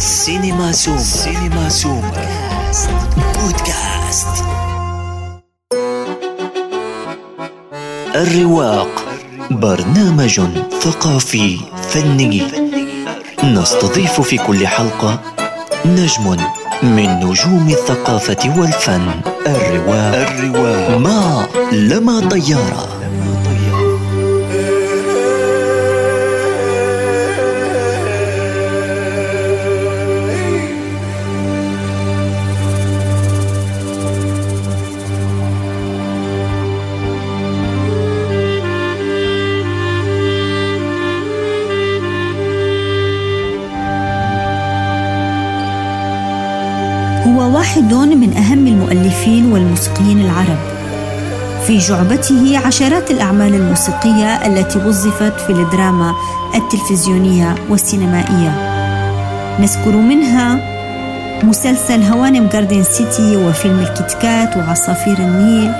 سينما سوم سينما سوم بودكاست. الرواق. برنامج ثقافي فني. نستضيف في كل حلقة نجم من نجوم الثقافة والفن. الرواق. الرواق مع لما طيارة. واحد من أهم المؤلفين والموسيقيين العرب. في جعبته عشرات الأعمال الموسيقية التي وظفت في الدراما التلفزيونية والسينمائية. نذكر منها مسلسل هوانم جاردن سيتي وفيلم الكتكات وعصافير النيل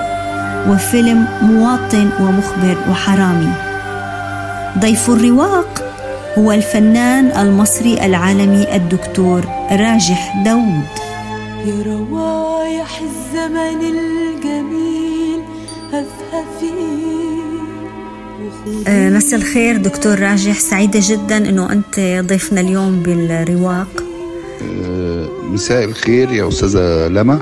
وفيلم مواطن ومخبر وحرامي. ضيف الرواق هو الفنان المصري العالمي الدكتور راجح داود يا روايح الزمن الجميل هفهفي آه، مساء الخير دكتور راجح. سعيدة جدا أنه أنت ضيفنا اليوم بالرواق. آه، مساء الخير يا أستاذة لما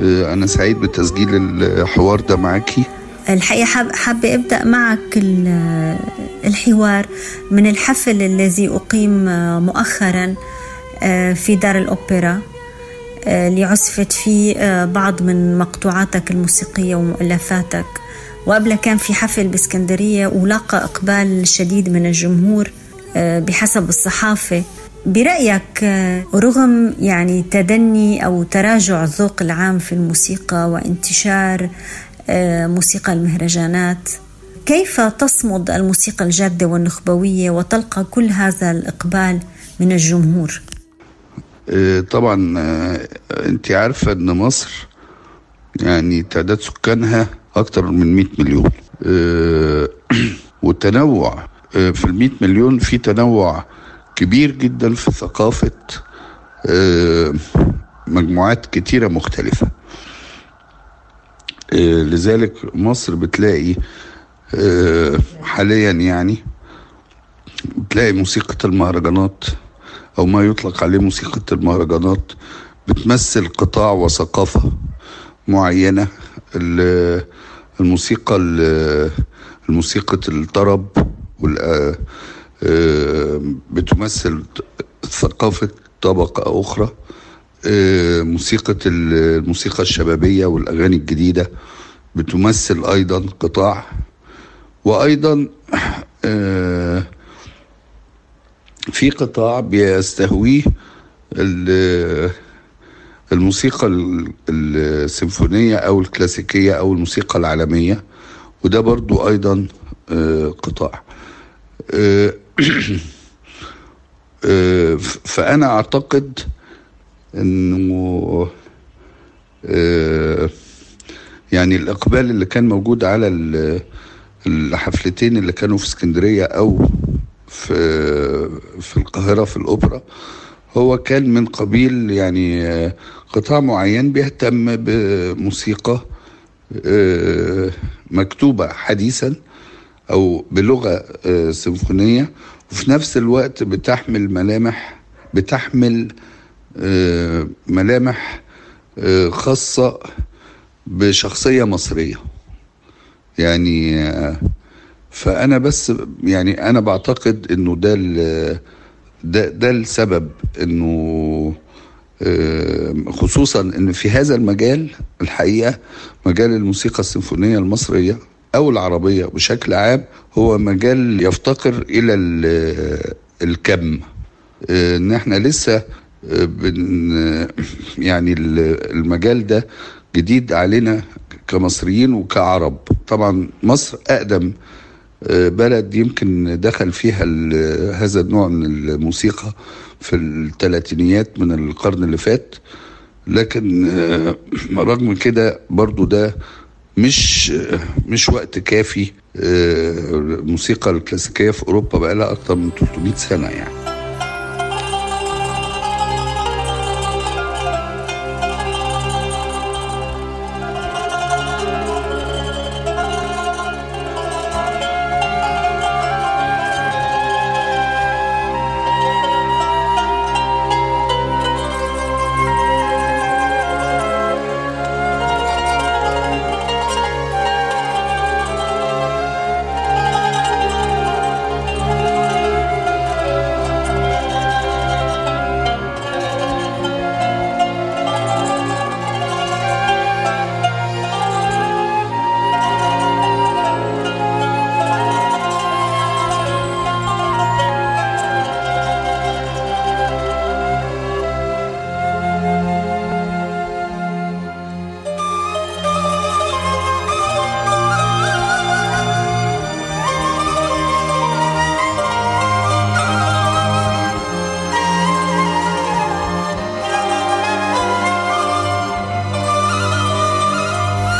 آه، أنا سعيد بتسجيل الحوار ده معاكي. الحقيقة حاب حابة أبدأ معك ال- الحوار من الحفل الذي أقيم مؤخرا في دار الأوبرا. اللي عزفت فيه آه، بعض من مقطوعاتك الموسيقية ومؤلفاتك وقبلها كان في حفل بإسكندرية ولاقى إقبال شديد من الجمهور آه، بحسب الصحافة برأيك آه، رغم يعني تدني أو تراجع الذوق العام في الموسيقى وانتشار آه، موسيقى المهرجانات كيف تصمد الموسيقى الجادة والنخبوية وتلقى كل هذا الإقبال من الجمهور؟ آه، طبعا آه، أنت عارفة أن مصر يعني تعداد سكانها أكتر من 100 مليون. آه، والتنوع في ال 100 مليون في تنوع كبير جدا في ثقافة مجموعات كتيرة مختلفة. لذلك مصر بتلاقي حاليا يعني بتلاقي موسيقى المهرجانات أو ما يطلق عليه موسيقى المهرجانات بتمثل قطاع وثقافة معينة. ال- الموسيقى ال- الموسيقى الطرب آه، بتمثل ثقافة طبقة أخرى. آه، موسيقى ال- الموسيقى الشبابية والأغاني الجديدة بتمثل أيضا قطاع. وأيضا آه، في قطاع بيستهويه ال- الموسيقى ال- السيمفونية أو الكلاسيكية أو الموسيقى العالمية وده برضو أيضا آه، قطاع. آه، آه، فأنا أعتقد أنه يعني الإقبال اللي كان موجود على ال- الحفلتين اللي كانوا في اسكندرية أو في في القاهرة في الأوبرا هو كان من قبيل يعني آه، قطاع معين بيهتم بموسيقى آه، مكتوبة حديثا أو بلغة آه، سيمفونية وفي نفس الوقت بتحمل ملامح بتحمل ملامح خاصة بشخصية مصرية. يعني فأنا بس يعني أنا بعتقد إنه ده ده ده السبب إنه آه، خصوصا إن في هذا المجال الحقيقة مجال الموسيقى السيمفونية المصرية أو العربية بشكل عام هو مجال يفتقر إلى ال- الكم. آه، إن إحنا لسه آه، بن يعني ال- المجال ده جديد علينا كمصريين وكعرب. طبعا مصر أقدم آه، بلد يمكن دخل فيها هذا النوع من الموسيقى في الثلاثينيات من القرن اللي فات. لكن آه، رغم كده برضو ده مش مش وقت كافي آه، الموسيقى الكلاسيكية في أوروبا بقى لها أكتر من 300 سنة يعني.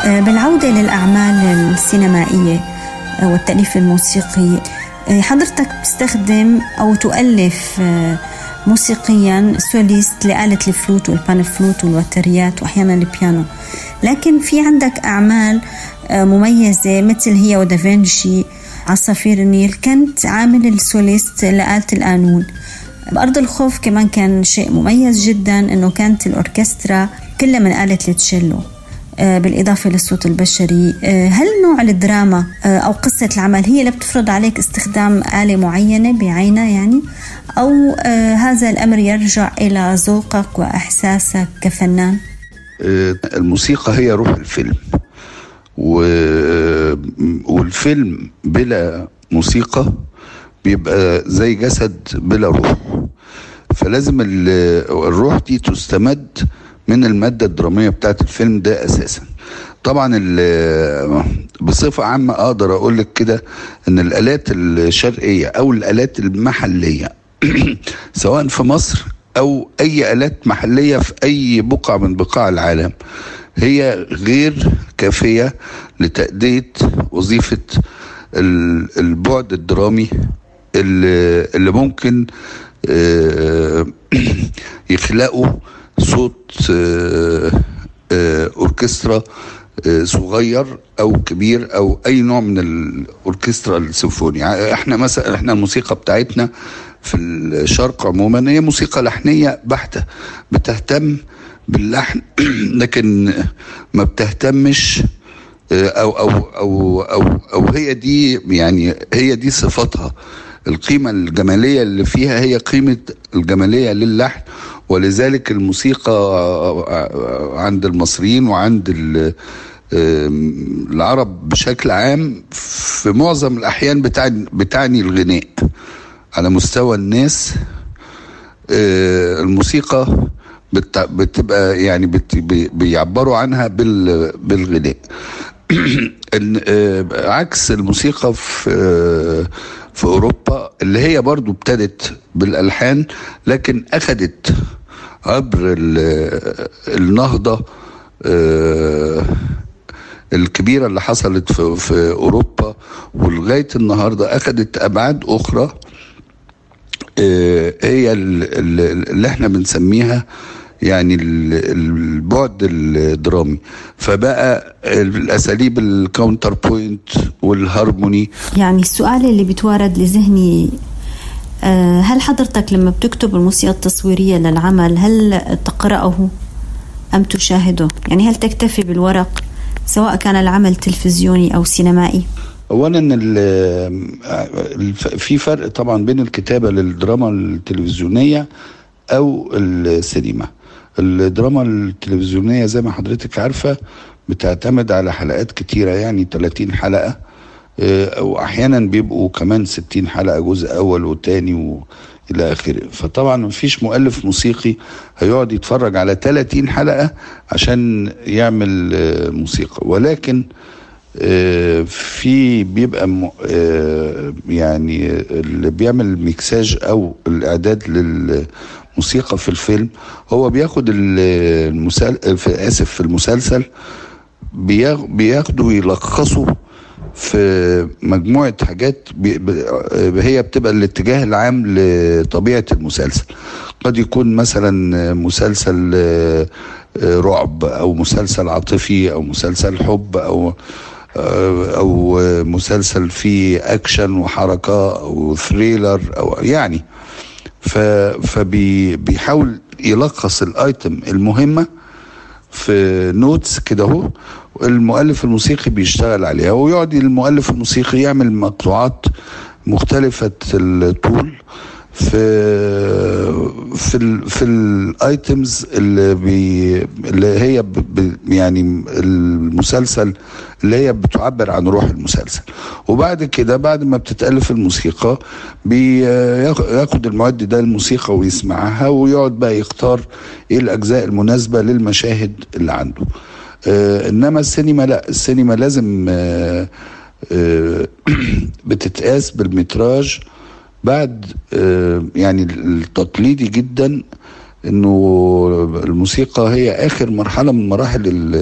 بالعودة للأعمال السينمائية والتأليف الموسيقي. حضرتك بتستخدم أو تؤلف موسيقيا soliste لآلة الفلوت وال pan flute والوتريات وأحيانا البيانو. لكن في عندك أعمال مميزة مثل هي ودافنشي عصافير النيل. كنت عامل ال soliste لآلة القانون بأرض الخوف كمان كان شيء مميز جدا أنه كانت الأوركسترا كلها من آلة التشيلو. آه، بالإضافة للصوت البشري. آه، هل نوع الدراما آه، أو قصة العمل هي اللي بتفرض عليك استخدام آلة معينة بعينها يعني؟ أو هذا الأمر يرجع إلى ذوقك وإحساسك كفنان؟ الموسيقى هي روح الفيلم. و... والفيلم بلا موسيقى بيبقى زي جسد بلا روح. فلازم الروح دي تستمد من المادة الدرامية بتاعت الفيلم ده أساسا. طبعا بصفة عامة أقدر أقول لك كده إن الآلات الشرقية أو الآلات المحلية سواء في مصر أو أي آلات محلية في أي بقعة من بقاع العالم هي غير كافية لتأدية وظيفة البعد الدرامي اللي ممكن آه، يخلقوا صوت آه، آه، أوركسترا صغير أو كبير أو أي نوع من الأوركسترا السيمفوني. إحنا مثلا إحنا الموسيقى بتاعتنا في الشرق عموما هي موسيقى لحنية بحتة بتهتم باللحن لكن ما بتهتمش أو أو أو أو, أو هي دي يعني هي دي صفاتها القيمة الجمالية اللي فيها هي قيمة الجمالية للحن. ولذلك الموسيقى عند المصريين وعند العرب بشكل عام في معظم الأحيان بتعني, بتعني الغناء. على مستوى الناس آه، الموسيقى بتبقى يعني بيعبروا عنها بالغناء. آه، عكس الموسيقى في آه، في أوروبا اللي هي برضو ابتدت بالألحان لكن اخذت عبر النهضة آه، الكبيرة اللي حصلت في, في أوروبا ولغاية النهارده اخذت أبعاد أخرى هي اللي إحنا بنسميها يعني البعد الدرامي. فبقى الأساليب ال counterpoint والهارموني يعني السؤال اللي بيتوارد لذهني آه، هل حضرتك لما بتكتب الموسيقى التصويرية للعمل هل تقرأه أم تشاهده؟ يعني هل تكتفي بالورق سواء كان العمل تلفزيوني أو سينمائي؟ اولا في فرق طبعا بين الكتابة للدراما التلفزيونية أو السينما. الدراما التلفزيونية زي ما حضرتك عارفة بتعتمد على حلقات كتيرة يعني 30 حلقة. آه، واحيانا بيبقوا كمان 60 حلقة جزء أول وتاني والى آخره. فطبعا مفيش مؤلف موسيقي هيقعد يتفرج على 30 حلقة عشان يعمل آه، موسيقى. ولكن آه، في بيبقى يعني اللي بيعمل ميكساج أو الإعداد لل موسيقى في الفيلم هو بياخد المسل... آسف في المسلسل بياخده ويلخصه في مجموعة حاجات هي بتبقى الاتجاه العام لطبيعة المسلسل. قد يكون مثلا مسلسل آه، رعب أو مسلسل عاطفي أو مسلسل حب آه، أو مسلسل فيه أكشن وحركة أو thriller أو يعني. فبيحاول يلخص ال item المهمة في notes كده أهو. المؤلف الموسيقي بيشتغل عليها ويقعد المؤلف الموسيقي يعمل مقطوعات مختلفة الطول في في في ال items اللي بي اللي هي يعني المسلسل اللي هي بتعبر عن روح المسلسل. وبعد كده بعد ما بتتألف الموسيقى بياخد المعد ده الموسيقى ويسمعها ويقعد بقى يختار إيه الأجزاء المناسبة للمشاهد اللي عنده. إنما السينما لا. السينما لازم آه آه بتتقاس بال métrage بعد آه، يعني التقليدي جدا إنه الموسيقى هي آخر مرحلة من مراحل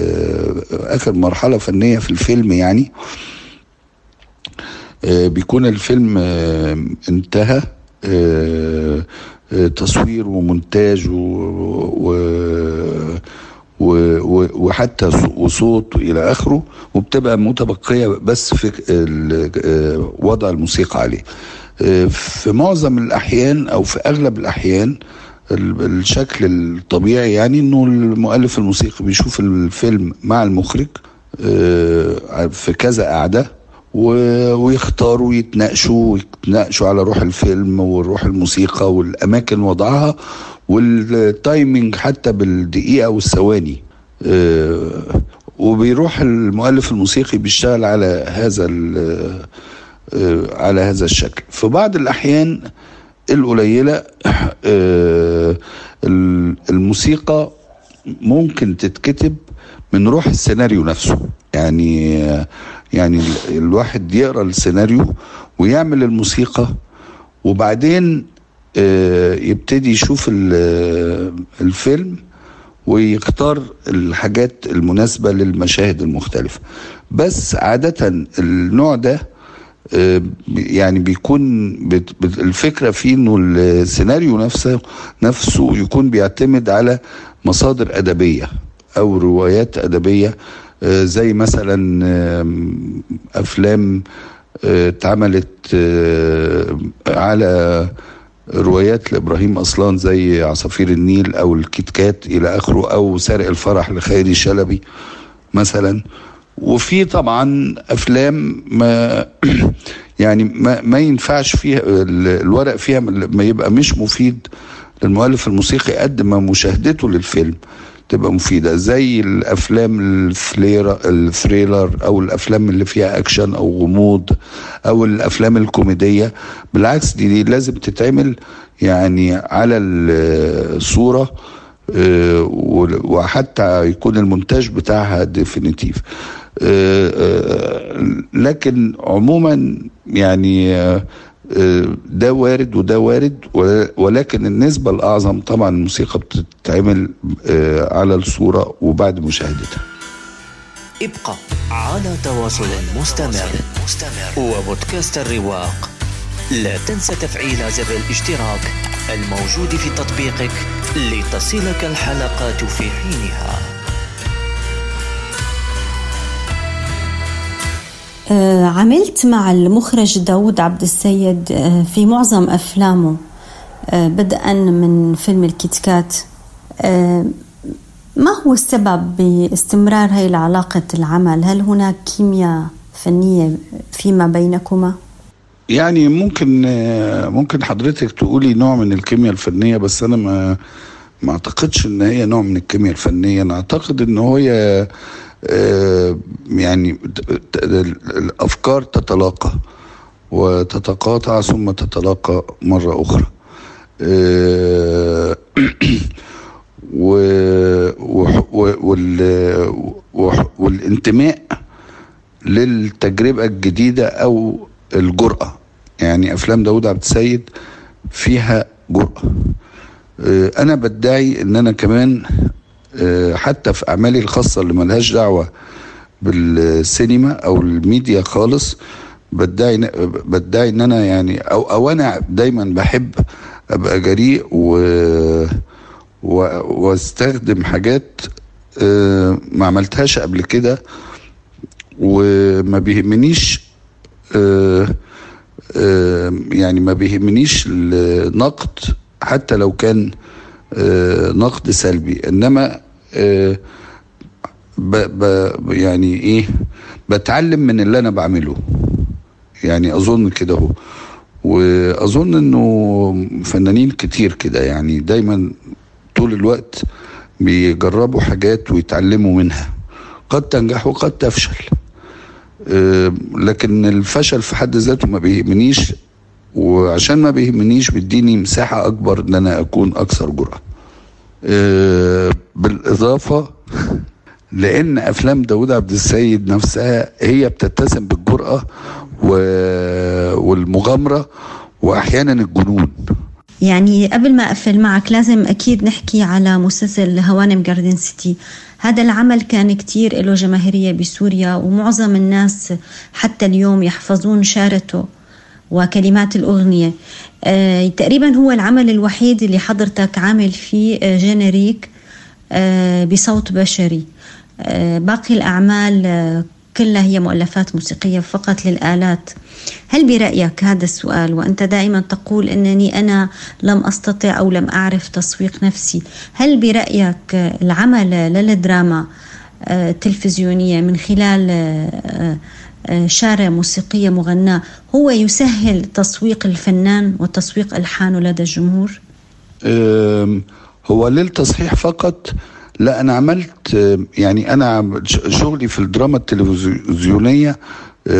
آخر مرحلة فنية في الفيلم يعني. آه، بيكون الفيلم آه، انتهى آه، آه، تصوير ومونتاج و- و- وحتى وصوت إلى آخره وبتبقى متبقية بس في آه، وضع الموسيقى عليه. آه، في معظم الأحيان أو في أغلب الأحيان ال- الشكل الطبيعي يعني إنه المؤلف الموسيقي بيشوف الفيلم مع المخرج آه، في كذا قعده ويختاروا يتناقشوا يتناقشوا على روح الفيلم وروح الموسيقى والأماكن وضعها. والتايمينج حتى بالدقيقة والثواني. آه، وبيروح المؤلف الموسيقي بيشتغل على هذا آه، على هذا الشكل. في بعض الأحيان القليلة آه، ال- الموسيقى ممكن تتكتب من روح السيناريو نفسه. يعني يعني ال- الواحد يقرأ السيناريو ويعمل الموسيقى وبعدين يبتدي يشوف ال- الفيلم ويختار الحاجات المناسبة للمشاهد المختلفة. بس عادة النوع ده آه، يعني بيكون الفكرة فيه إنه السيناريو نفسه نفسه يكون بيعتمد على مصادر أدبية أو روايات أدبية آه، زي مثلا أفلام آه، اتعملت آه، على روايات لإبراهيم أصلان زي عصافير النيل أو الكيت كات إلى آخره أو سارق الفرح لخيري شلبي مثلا. وفي طبعا أفلام ما يعني ما, ما ينفعش فيها ال- الورق فيها ما يبقى مش مفيد للمؤلف الموسيقي قد ما مشاهدته للفيلم. تبقى مفيدة زي الأفلام ال thriller ال thriller أو الأفلام اللي فيها أكشن أو غموض أو الأفلام الكوميدية. بالعكس دي, دي لازم تتعمل يعني على الصورة آه، وحتى يكون المونتاج بتاعها définitif لكن عموما يعني آه، آه، ده وارد وده وارد ولكن النسبة الأعظم طبعا الموسيقى بتتعمل آه، على الصورة وبعد مشاهدتها. ابقى على تواصل مستمر وبودكاست الرواق. لا تنسى تفعيل زر الاشتراك الموجود في تطبيقك لتصلك الحلقات في حينها. عملت مع المخرج داود عبد السيد آه، في معظم أفلامه آه، بدءا من فيلم الكيت آه، ما هو السبب باستمرار هاي العلاقة العمل؟ هل هناك كيمياء فنية فيما بينكما؟ يعني ممكن آه، ممكن حضرتك تقولي نوع من الكيمياء الفنية بس أنا ما ما أعتقدش إن هي نوع من الكيمياء الفنية. أنا أعتقد إن آه، يعني ت- ت- الأفكار تتلاقى وتتقاطع ثم تتلاقى مرة أخرى. آه، والانتماء للتجربة الجديدة أو الجرأة. يعني أفلام داود عبد السيد فيها جرأة. آه، أنا بدعي إن أنا كمان آه، حتى في أعمالي الخاصة اللي ملهاش دعوة بالسينما أو الميديا خالص بدعي بدعي إن أنا يعني أو أو أنا دايما بحب أبقى جريء و و- وأستخدم حاجات آه، ما عملتهاش قبل كده وما بيهمنيش آه، آه، يعني ما بيهمنيش النقد حتى لو كان آه، نقد سلبي. إنما آه، ب ب يعني إيه بتعلم من اللي أنا بعمله. يعني أظن كده هو وأظن إنه فنانين كتير كده يعني دايما طول الوقت بيجربوا حاجات ويتعلموا منها. قد تنجح وقد تفشل. آه، لكن الفشل في حد ذاته ما بيهمنيش وعشان ما بيهمنيش بيديني مساحة أكبر إن أنا أكون أكثر جرأة. آه، بالإضافة لأن أفلام داود عبد السيد نفسها هي بتتسم بالجرأة و- والمغامرة وأحيانا الجنون. يعني قبل ما أقفل معك لازم أكيد نحكي على مسلسل هوانم جاردن سيتي. هذا العمل كان كتير له جماهيرية بسوريا ومعظم الناس حتى اليوم يحفظون شارته وكلمات الأغنية. آه تقريبا هو العمل الوحيد اللي حضرتك عامل فيه آه جينيريك آه بصوت بشري. آه باقي الأعمال آه كلها هي مؤلفات موسيقية فقط للآلات. هل برأيك هذا السؤال؟ وأنت دائما تقول أنني أنا لم أستطع أو لم أعرف تسويق نفسي. هل برأيك العمل للدراما التلفزيونية من خلال شارة موسيقية مغناة هو يسهل تسويق الفنان وتسويق ألحانه لدى الجمهور؟ هو للتصحيح فقط. لا أنا عملت يعني أنا شغلي في الدراما التلفزيونية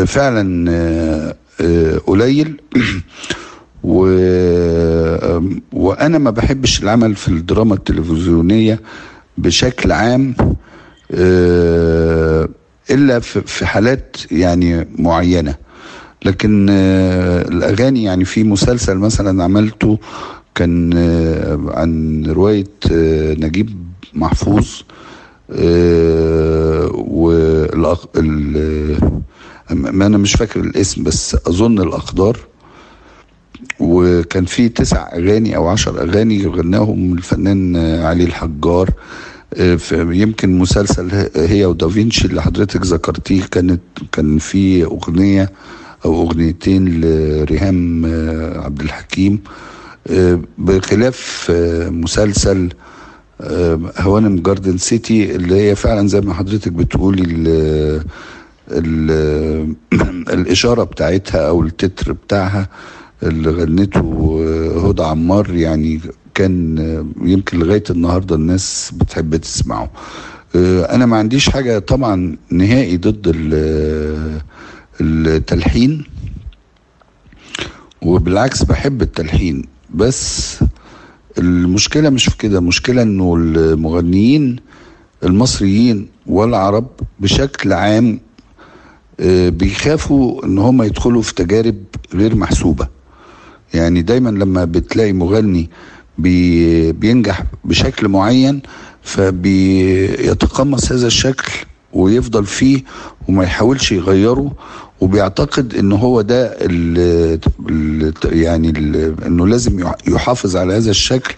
فعلا قليل. و... وأنا ما بحبش العمل في الدراما التلفزيونية بشكل عام. إلا في حالات يعني معينة. لكن الأغاني يعني في مسلسل مثلا عملته كان عن رواية نجيب محفوظ والأق... ما أنا مش فاكر الاسم بس أظن الاقدار وكان في تسع أغاني أو عشر أغاني غناهم الفنان علي الحجار. يمكن مسلسل هي ودافينشي اللي حضرتك ذكرتيه كانت كان في أغنية أو أغنيتين لريهام عبد الحكيم. بخلاف مسلسل هوانم جاردن سيتي اللي هي فعلا زي ما حضرتك بتقولي الإشارة بتاعتها أو التتر بتاعها اللي غنته هدى عمار يعني كان يمكن لغاية النهاردة الناس بتحب تسمعه. أنا ما عنديش حاجة طبعا نهائي ضد التلحين وبالعكس بحب التلحين. بس المشكلة مش في كده المشكلة إنه المغنيين المصريين والعرب بشكل عام بيخافوا إن هم يدخلوا في تجارب غير محسوبة. يعني دايما لما بتلاقي مغني بي بينجح بشكل معين فبيتقمص هذا الشكل ويفضل فيه وما يحاولش يغيره. وبيعتقد إن هو ده ال ال يعني ال إنه لازم يحافظ على هذا الشكل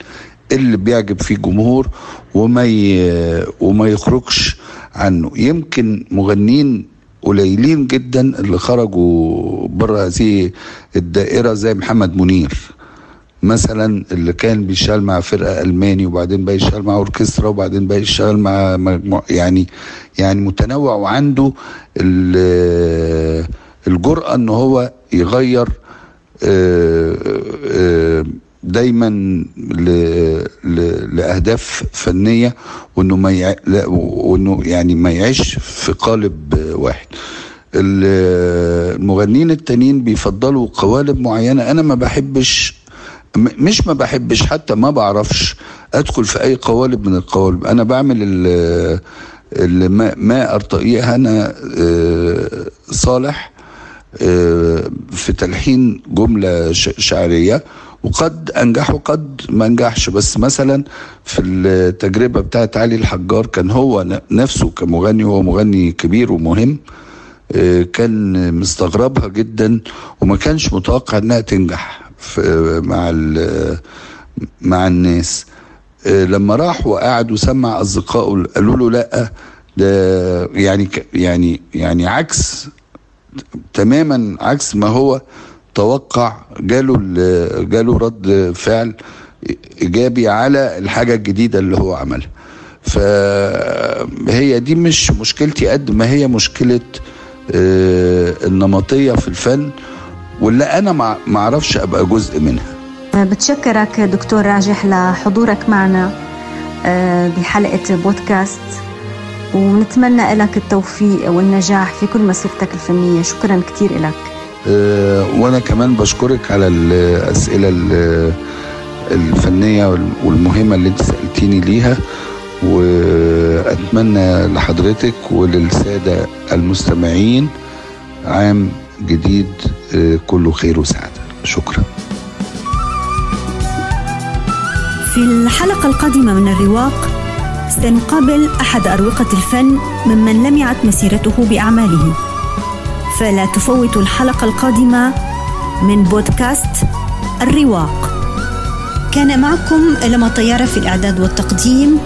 اللي بيعجب فيه الجمهور وما وما يخرجش عنه. يمكن مغنيين قليلين جدا اللي خرجوا بره هذه الدائرة زي محمد منير. مثلا اللي كان بيشتغل مع فرقة ألماني وبعدين بقى يشتغل مع أوركسترا وبعدين بقى يشتغل مع مجموع يعني يعني متنوع وعنده الجرأة إن هو يغير دايما لأهداف فنية وإنه ما. وإنه يعني ما يعيش في قالب واحد المغنيين التانيين بيفضلوا قوالب معينة أنا ما بحبش مش ما بحبش حتى ما بعرفش ادخل في اي قوالب من القوالب. أنا بعمل اللي ما, ما ارتقيه أنا صالح في تلحين جملة شعرية وقد انجح وقد ما انجحش. بس مثلا في التجربة بتاعت علي الحجار كان هو نفسه كمغني هو مغني كبير ومهم كان مستغربها جدا وما كانش متوقع انها تنجح. مع مع الناس. لما راح وقعد وسمع أصدقائه قالوا له لأ ده يعني يعني يعني عكس تماما عكس ما هو توقع. جاله جاله رد فعل إيجابي على الحاجة الجديدة اللي هو عملها. فهي دي مش مشكلتي قد ما هي مشكلة النمطية في الفن. واللي أنا ما أعرفش أبقى جزء منها. بتشكرك دكتور راجح لحضورك معنا بحلقة بودكاست ونتمنى لك التوفيق والنجاح في كل مسيرتك الفنية. شكرا كثير لك. أه وأنا كمان بشكرك على الأسئلة الفنية والمهمة اللي أنت سألتيني ليها وأتمنى لحضرتك وللسادة المستمعين عام جديد كله خير وسعادة. شكرا. الحلقة القادمة من الرواق سنقابل أحد أروقة الفن ممن لمعت مسيرته بأعماله. فلا تفوتوا الحلقة القادمة من بودكاست الرواق. كان معكم لما طيارة في الإعداد والتقديم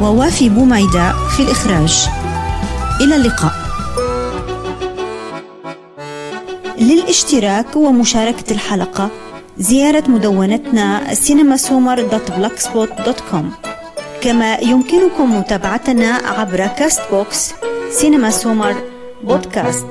ووافي بوميدة في الإخراج. إلى اللقاء. للاشتراك ومشاركة الحلقة زيارة مدونتنا cinemasummer.blogspot.com كما يمكنكم متابعتنا عبر Castbox سينما سومر بودكاست